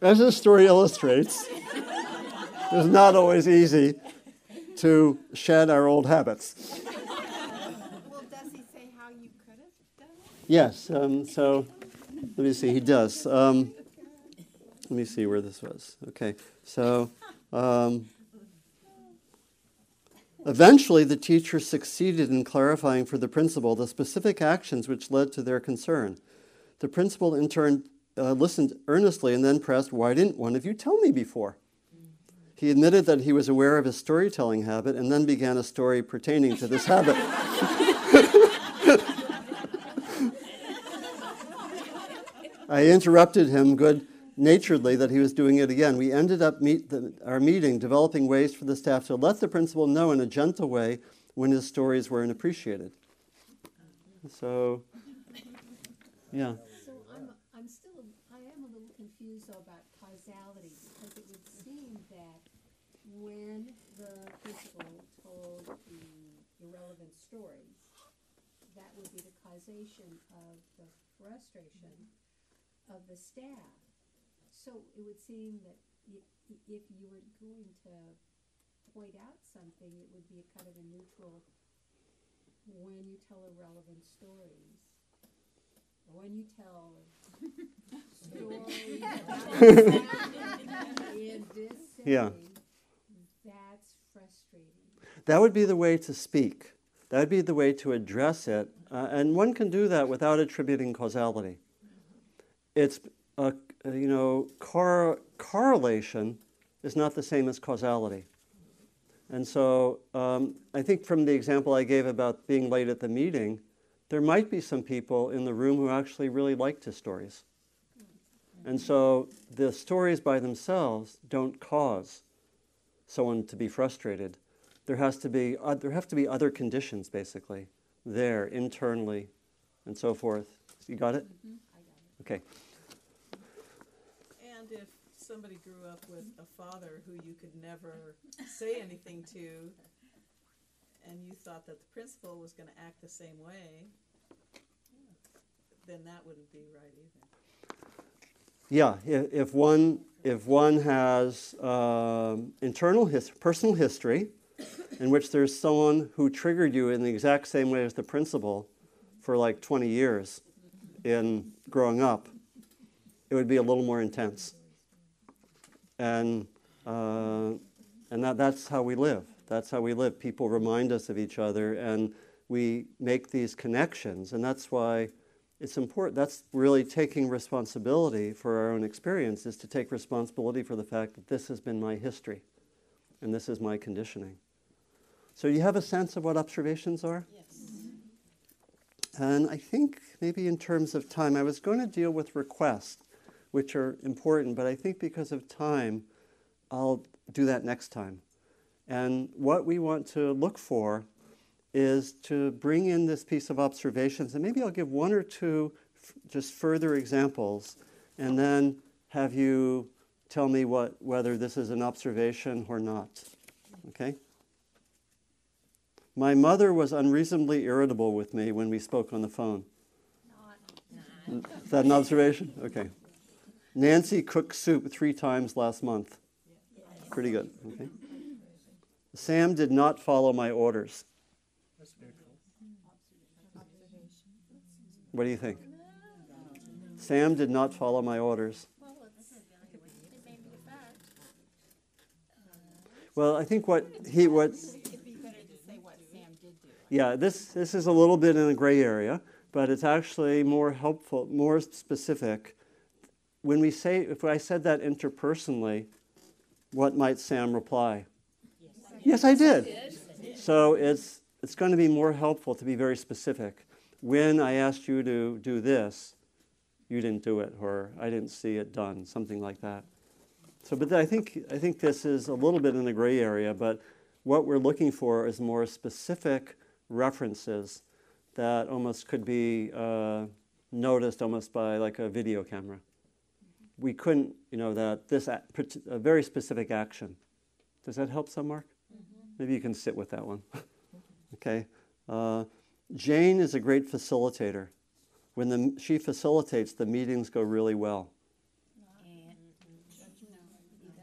[SPEAKER 1] As this story illustrates, it's not always easy to shed our old habits.
[SPEAKER 4] Well, does he say how you could have done it?
[SPEAKER 1] Yes, um, so let me see, he does. Um, let me see where this was. Okay, so um, eventually the teacher succeeded in clarifying for the principal the specific actions which led to their concern. The principal, in turn, uh, listened earnestly and then pressed, Why didn't one of you tell me before? He admitted that he was aware of his storytelling habit and then began a story pertaining to this habit. I interrupted him good naturedly that he was doing it again. We ended up our meeting developing ways for the staff to let the principal know in a gentle way when his stories weren't appreciated. So, yeah.
[SPEAKER 3] So I'm, I'm still, I am a little confused about causality, because it would seem that when the principal told the irrelevant stories, that would be the causation of the frustration of the staff. So it would seem that if you were going to point out something, it would be a kind of a neutral, when you tell irrelevant stories, when you tell stories in this
[SPEAKER 1] Yeah.
[SPEAKER 3] that's frustrating.
[SPEAKER 1] That would be the way to speak. That would be the way to address it. Uh, and one can do that without attributing causality. It's a, you know cor- correlation is not the same as causality. And so um, I think from the example I gave about being late at the meeting, there might be some people in the room who actually really liked his stories. And so the stories by themselves don't cause someone to be frustrated. There has to be uh, there have to be other conditions basically there internally and so forth. You got it? Okay.
[SPEAKER 5] Somebody grew up with a father who you could never say anything to, and you thought that the principal was going to act the same way, then that wouldn't be right either.
[SPEAKER 1] Yeah, if, if one if one has um, internal his, personal history, in which there's someone who triggered you in the exact same way as the principal for like 20 years in growing up, it would be a little more intense. And uh, and that, that's how we live. That's how we live. People remind us of each other, and we make these connections, and that's why it's important. That's really taking responsibility for our own experience, is to take responsibility for the fact that this has been my history and this is my conditioning. So, you have a sense of what observations are?
[SPEAKER 5] Yes.
[SPEAKER 1] And I think maybe in terms of time, I was going to deal with requests, which are important, but I think because of time, I'll do that next time. And what we want to look for is to bring in this piece of observations, and maybe I'll give one or two f- just further examples, and then have you tell me what, whether this is an observation or not. Okay? My mother was unreasonably irritable with me when we spoke on the phone. Is that an observation? Okay. Nancy cooked soup three times last month. Pretty good. Okay. Sam did not follow my orders. What do you think? Sam did not follow my orders.
[SPEAKER 2] Well,
[SPEAKER 1] I think what he what yeah this this is a little bit in a gray area, but it's actually more helpful, more specific. When we say if I said that interpersonally, what might Sam reply? Yes, I did. So it's it's going to be more helpful to be very specific. When I asked you to do this, you didn't do it, or I didn't see it done, something like that. So, but I think I think this is a little bit in the gray area. But what we're looking for is more specific references that almost could be uh, noticed almost by like a video camera. We couldn't, you know, that this a, a very specific action. Does that help some, Mark? Maybe you can sit with that one. okay. Uh, Jane is a great facilitator. When the, she facilitates, the meetings go really well.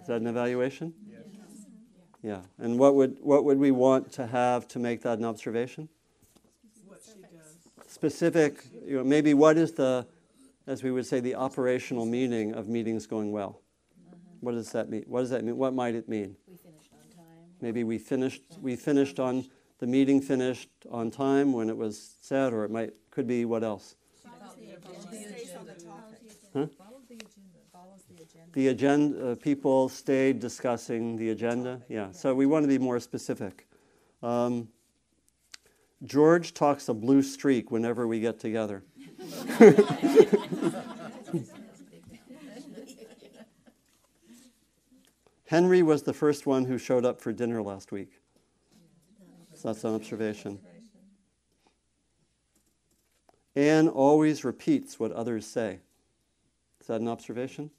[SPEAKER 1] Is that an evaluation? Yeah. And what would, what would we want to have to make that an observation?
[SPEAKER 5] What she does.
[SPEAKER 1] Specific, you know, maybe what is the, as we would say, the operational meaning of meetings going well? What does that mean? What does that mean? What might it mean?
[SPEAKER 2] We finished on time.
[SPEAKER 1] Maybe we finished, we finished on, the meeting finished on time when it was said, or it might, could be what else?
[SPEAKER 5] Stays the.
[SPEAKER 1] Huh?
[SPEAKER 5] Agenda. The agenda.
[SPEAKER 1] The agenda, uh, people stayed discussing the agenda. Yeah, so we want to be more specific. Um, George talks a blue streak whenever we get together. Henry was the first one who showed up for dinner last week. So that's an observation. Anne always repeats what others say. Is that an observation?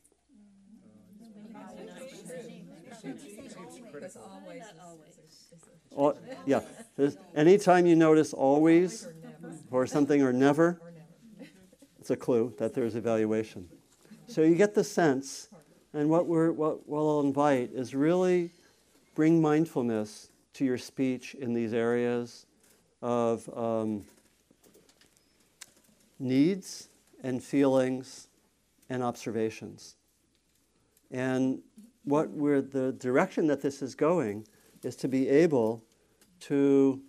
[SPEAKER 1] Al- yeah. Anytime you notice always or something or never, it's a clue that there's evaluation. So you get the sense, and what, we're, what we'll invite is really bring mindfulness to your speech in these areas of um, needs and feelings and observations. And what we're, the direction that this is going is to be able to,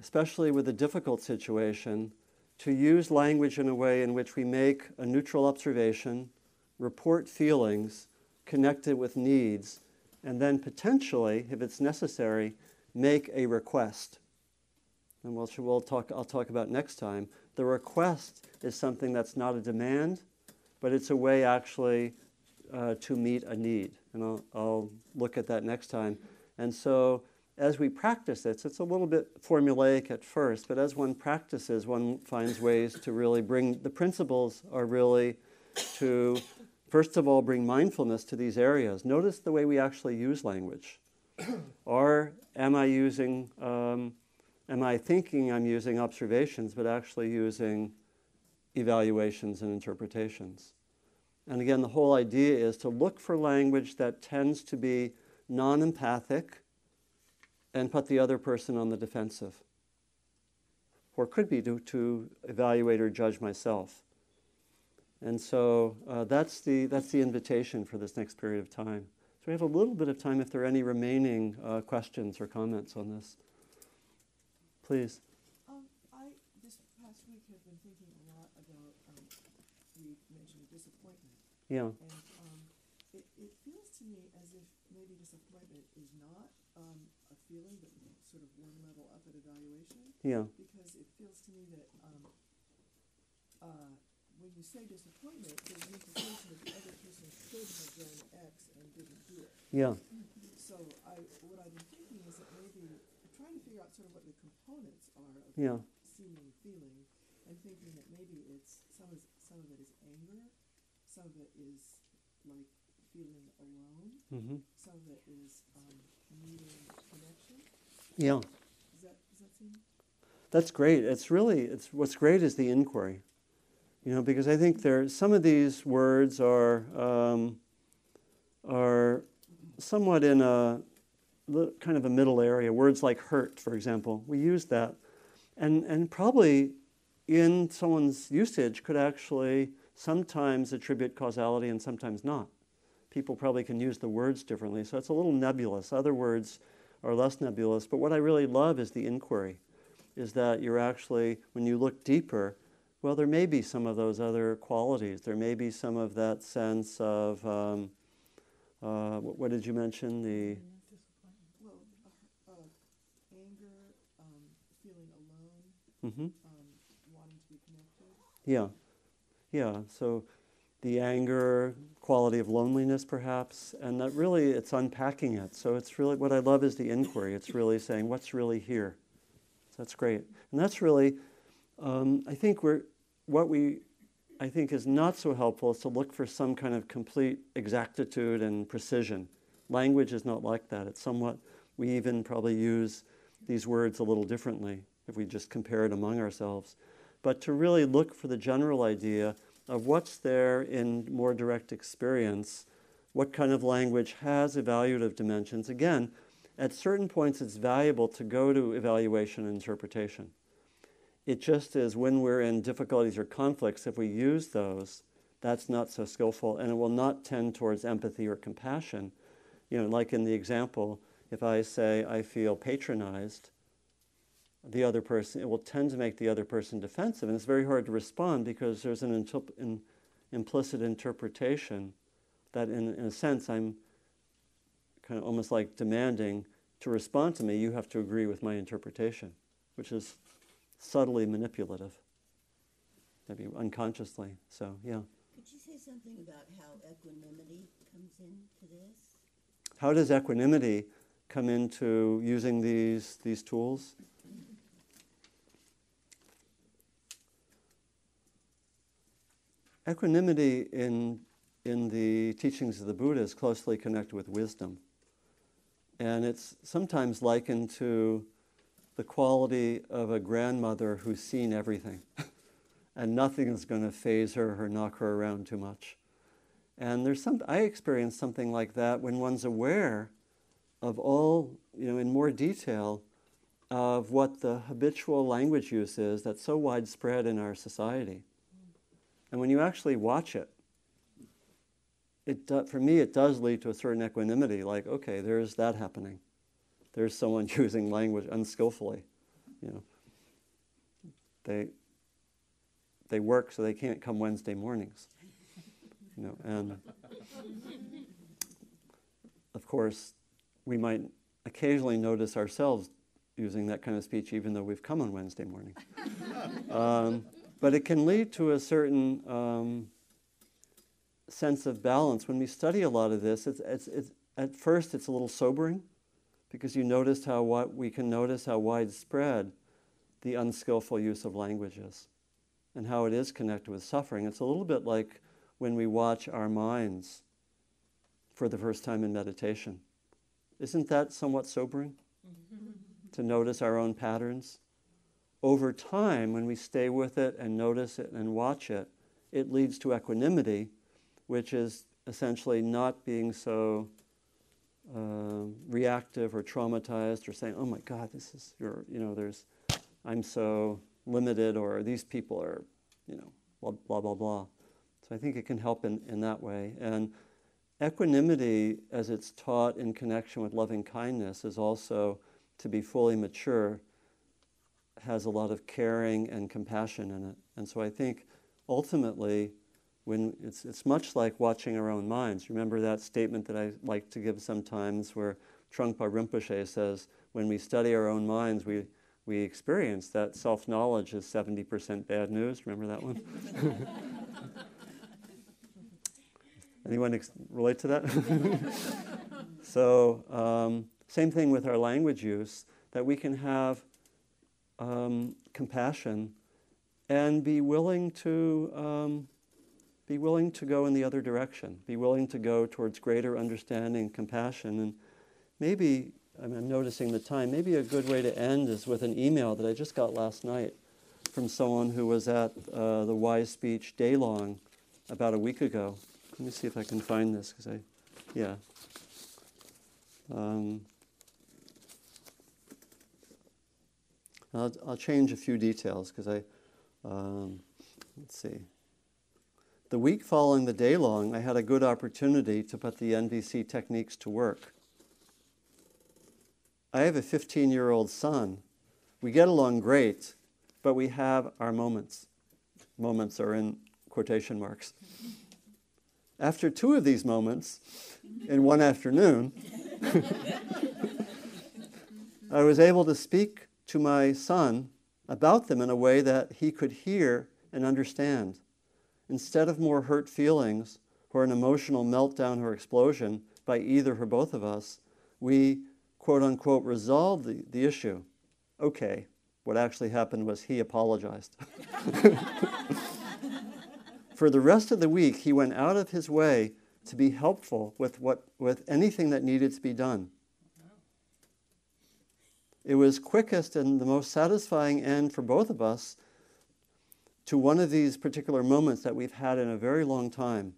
[SPEAKER 1] especially with a difficult situation, to use language in a way in which we make a neutral observation, report feelings, connect it with needs, and then potentially, if it's necessary, make a request. And we'll, we'll talk, I'll talk about next time. The request is something that's not a demand, but it's a way actually uh, to meet a need. And I'll, I'll look at that next time. And so as we practice this, it's a little bit formulaic at first, but as one practices, one finds ways to really bring the principles are really to, first of all, bring mindfulness to these areas. Notice the way we actually use language. or am I using, um, am I thinking I'm using observations, but actually using evaluations and interpretations? And again, the whole idea is to look for language that tends to be non empathic and put the other person on the defensive. Or could be to, to evaluate or judge myself. And so uh, that's, the, that's the invitation for this next period of time. So we have a little bit of time if there are any remaining uh, questions or comments on this. Please.
[SPEAKER 6] Um, I, this past week have been thinking a lot about, um, you mentioned disappointment.
[SPEAKER 1] Yeah.
[SPEAKER 6] And, um, it, it feels to me as if maybe disappointment is not, um, a feeling, but sort of one level up at evaluation.
[SPEAKER 1] Yeah.
[SPEAKER 6] Because it feels to me that, um, uh, when you say disappointment, there's an implication that the other person should have done X and didn't do it.
[SPEAKER 1] Yeah.
[SPEAKER 6] So I, what I've been thinking is that maybe, I'm trying to figure out sort of what the components are of
[SPEAKER 1] Yeah.
[SPEAKER 6] seeming feeling, and thinking that maybe it's, some is, some of it is anger, some of it is like feeling alone,
[SPEAKER 1] Mm-hmm.
[SPEAKER 6] some of it is, um.
[SPEAKER 1] Yeah.
[SPEAKER 6] Does that, does that seem?
[SPEAKER 1] That's great. It's really it's what's great is the inquiry. You know, because I think there some of these words are um, are somewhat in a kind of a middle area. Words like hurt, for example, we use that, and and probably in someone's usage could actually sometimes attribute causality and sometimes not. People probably can use the words differently, so it's a little nebulous. Other words are less nebulous. But what I really love is the inquiry is that you're actually, when you look deeper, well, there may be some of those other qualities. There may be some of that sense of, um, uh, what, what did you mention? The
[SPEAKER 6] Well, uh, uh, anger, um, feeling alone,
[SPEAKER 1] hmm
[SPEAKER 6] um, wanting to be connected.
[SPEAKER 1] yeah, yeah. So the anger, quality of loneliness, perhaps, and that really it's unpacking it. So it's really what I love is the inquiry. It's really saying what's really here. So that's great, and that's really, um, I think we're what we I think is not so helpful is to look for some kind of complete exactitude and precision. Language is not like that. It's somewhat, we even probably use these words a little differently if we just compare it among ourselves. But to really look for the general idea of what's there in more direct experience, what kind of language has evaluative dimensions. Again, at certain points, it's valuable to go to evaluation and interpretation. It just is when we're in difficulties or conflicts, if we use those, that's not so skillful, and it will not tend towards empathy or compassion. You know, like in the example, if I say I feel patronized, the other person, it will tend to make the other person defensive, and it's very hard to respond because there's an in, implicit interpretation that, in, in a sense, I'm kind of almost like demanding to respond to me, you have to agree with my interpretation, which is subtly manipulative, maybe unconsciously. So, yeah.
[SPEAKER 7] Could you say something about how equanimity comes into this?
[SPEAKER 1] How does equanimity come into using these, these tools? Equanimity in, in the teachings of the Buddha is closely connected with wisdom. And it's sometimes likened to the quality of a grandmother who's seen everything. and nothing is going to faze her or knock her around too much. And there's some, I experience something like that when one's aware of all, you know, in more detail of what the habitual language use is that's so widespread in our society. And when you actually watch it, it do, for me, it does lead to a certain equanimity. Like, okay, there's that happening. There's someone using language unskillfully. You know, they, they work, so they can't come Wednesday mornings. You know, and of course, we might occasionally notice ourselves using that kind of speech, even though we've come on Wednesday morning. um, but it can lead to a certain um, sense of balance. When we study a lot of this, it's, it's, it's, at first it's a little sobering because you notice how what we can notice how widespread the unskillful use of language is and how it is connected with suffering. It's a little bit like when we watch our minds for the first time in meditation. Isn't that somewhat sobering? to notice our own patterns? Over time, when we stay with it and notice it and watch it, it leads to equanimity, which is essentially not being so uh, reactive or traumatized or saying, "Oh my God, this is your," you know, there's, I'm so limited, or these people are, you know, blah blah blah blah. So I think it can help in, in that way. And equanimity, as it's taught in connection with loving kindness, is also to be fully mature has a lot of caring and compassion in it. And so I think ultimately, when it's, it's much like watching our own minds. Remember that statement that I like to give sometimes where Trungpa Rinpoche says, when we study our own minds, we, we experience that self knowledge is 70% bad news. Remember that one? Anyone ex- relate to that? so, um, same thing with our language use, that we can have um, compassion and be willing to um, be willing to go in the other direction, be willing to go towards greater understanding, compassion, and maybe I'm noticing the time. Maybe a good way to end is with an email that I just got last night from someone who was at uh, the Wise Speech Day Long about a week ago. Let me see if I can find this because I, yeah. Um, I'll, I'll, change a few details because I, um, let's see. The week following the day long, I had a good opportunity to put the NVC techniques to work. I have a 15 year old son. We get along great, but we have our moments. Moments are in quotation marks. After two of these moments, in one afternoon, I was able to speak to my son about them in a way that he could hear and understand. Instead of more hurt feelings or an emotional meltdown or explosion by either or both of us, we quote unquote resolved the, the issue. Okay, what actually happened was he apologized. For the rest of the week, he went out of his way to be helpful with, what, with anything that needed to be done. It was quickest and the most satisfying end for both of us to one of these particular moments that we've had in a very long time,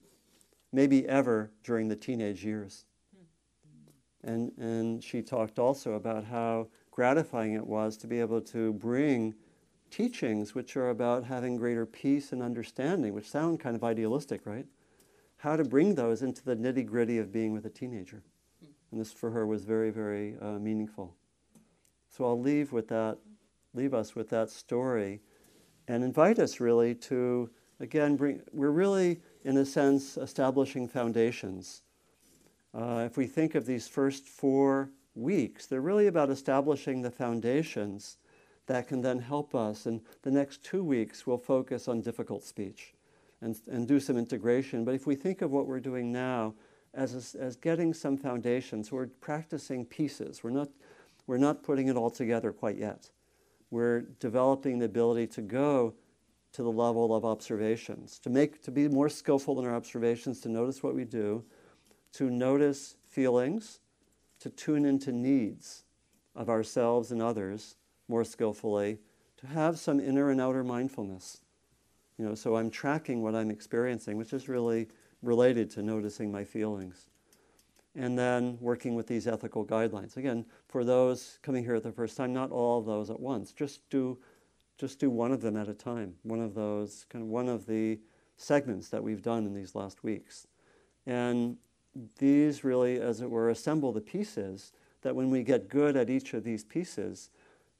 [SPEAKER 1] maybe ever during the teenage years. And, and she talked also about how gratifying it was to be able to bring teachings which are about having greater peace and understanding, which sound kind of idealistic, right? How to bring those into the nitty gritty of being with a teenager. And this for her was very, very uh, meaningful. So I'll leave with that, leave us with that story and invite us really to, again, bring, we're really, in a sense, establishing foundations. Uh, if we think of these first four weeks, they're really about establishing the foundations that can then help us. And the next two weeks, we'll focus on difficult speech and, and do some integration. But if we think of what we're doing now as, as getting some foundations, we're practicing pieces. We're not, we're not putting it all together quite yet. We're developing the ability to go to the level of observations, to, make, to be more skillful in our observations, to notice what we do, to notice feelings, to tune into needs of ourselves and others, more skillfully, to have some inner and outer mindfulness. You know, so I'm tracking what I'm experiencing, which is really related to noticing my feelings. And then working with these ethical guidelines. Again, for those coming here the first time, not all of those at once. Just do just do one of them at a time. One of those kind of one of the segments that we've done in these last weeks. And these really, as it were, assemble the pieces that when we get good at each of these pieces,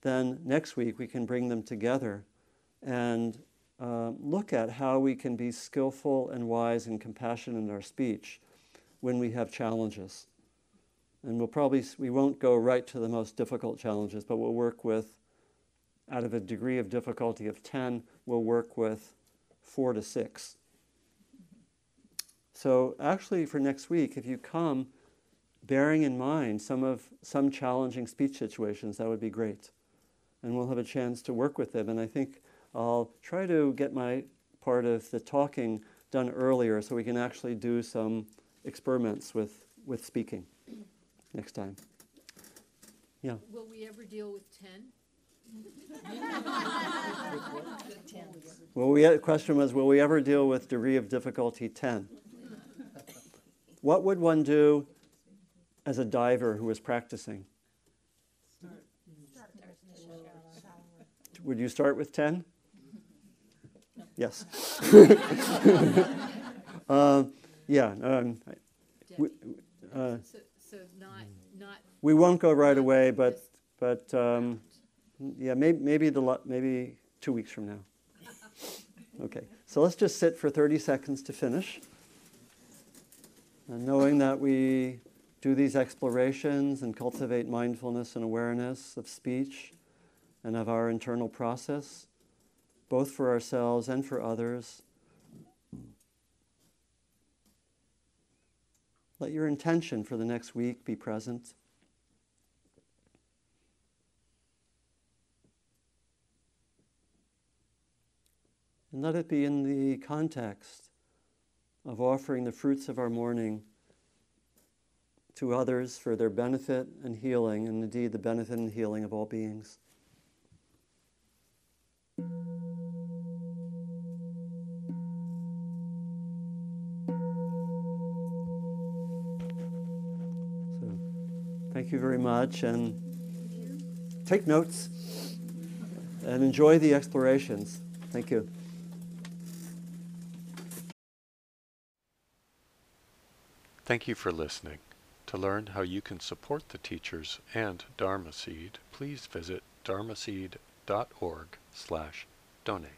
[SPEAKER 1] then next week we can bring them together and uh, look at how we can be skillful and wise and compassionate in our speech when we have challenges. And we'll probably, we won't go right to the most difficult challenges, but we'll work with, out of a degree of difficulty of 10, we'll work with four to six. So actually, for next week, if you come bearing in mind some of some challenging speech situations, that would be great. And we'll have a chance to work with them. And I think I'll try to get my part of the talking done earlier so we can actually do some experiments with, with speaking next time. Yeah.
[SPEAKER 2] Will we ever deal with ten?
[SPEAKER 1] Will we, the question was, will we ever deal with degree of difficulty 10? What would one do as a diver who was practicing? Would you start with 10? Yes. Um, yeah. Um, we, uh,
[SPEAKER 2] So, so not, not.
[SPEAKER 1] we won't go right away, but but um, yeah, maybe maybe the maybe two weeks from now. Okay, so let's just sit for 30 seconds to finish. And knowing that we do these explorations and cultivate mindfulness and awareness of speech and of our internal process, both for ourselves and for others. Let your intention for the next week be present. And let it be in the context of offering the fruits of our morning to others for their benefit and healing, and indeed the benefit and healing of all beings. So, thank you very much, and take notes and enjoy the explorations. Thank you.
[SPEAKER 8] Thank you for listening. To learn how you can support the teachers and Dharma Seed, please visit dharmaseed.org slash donate.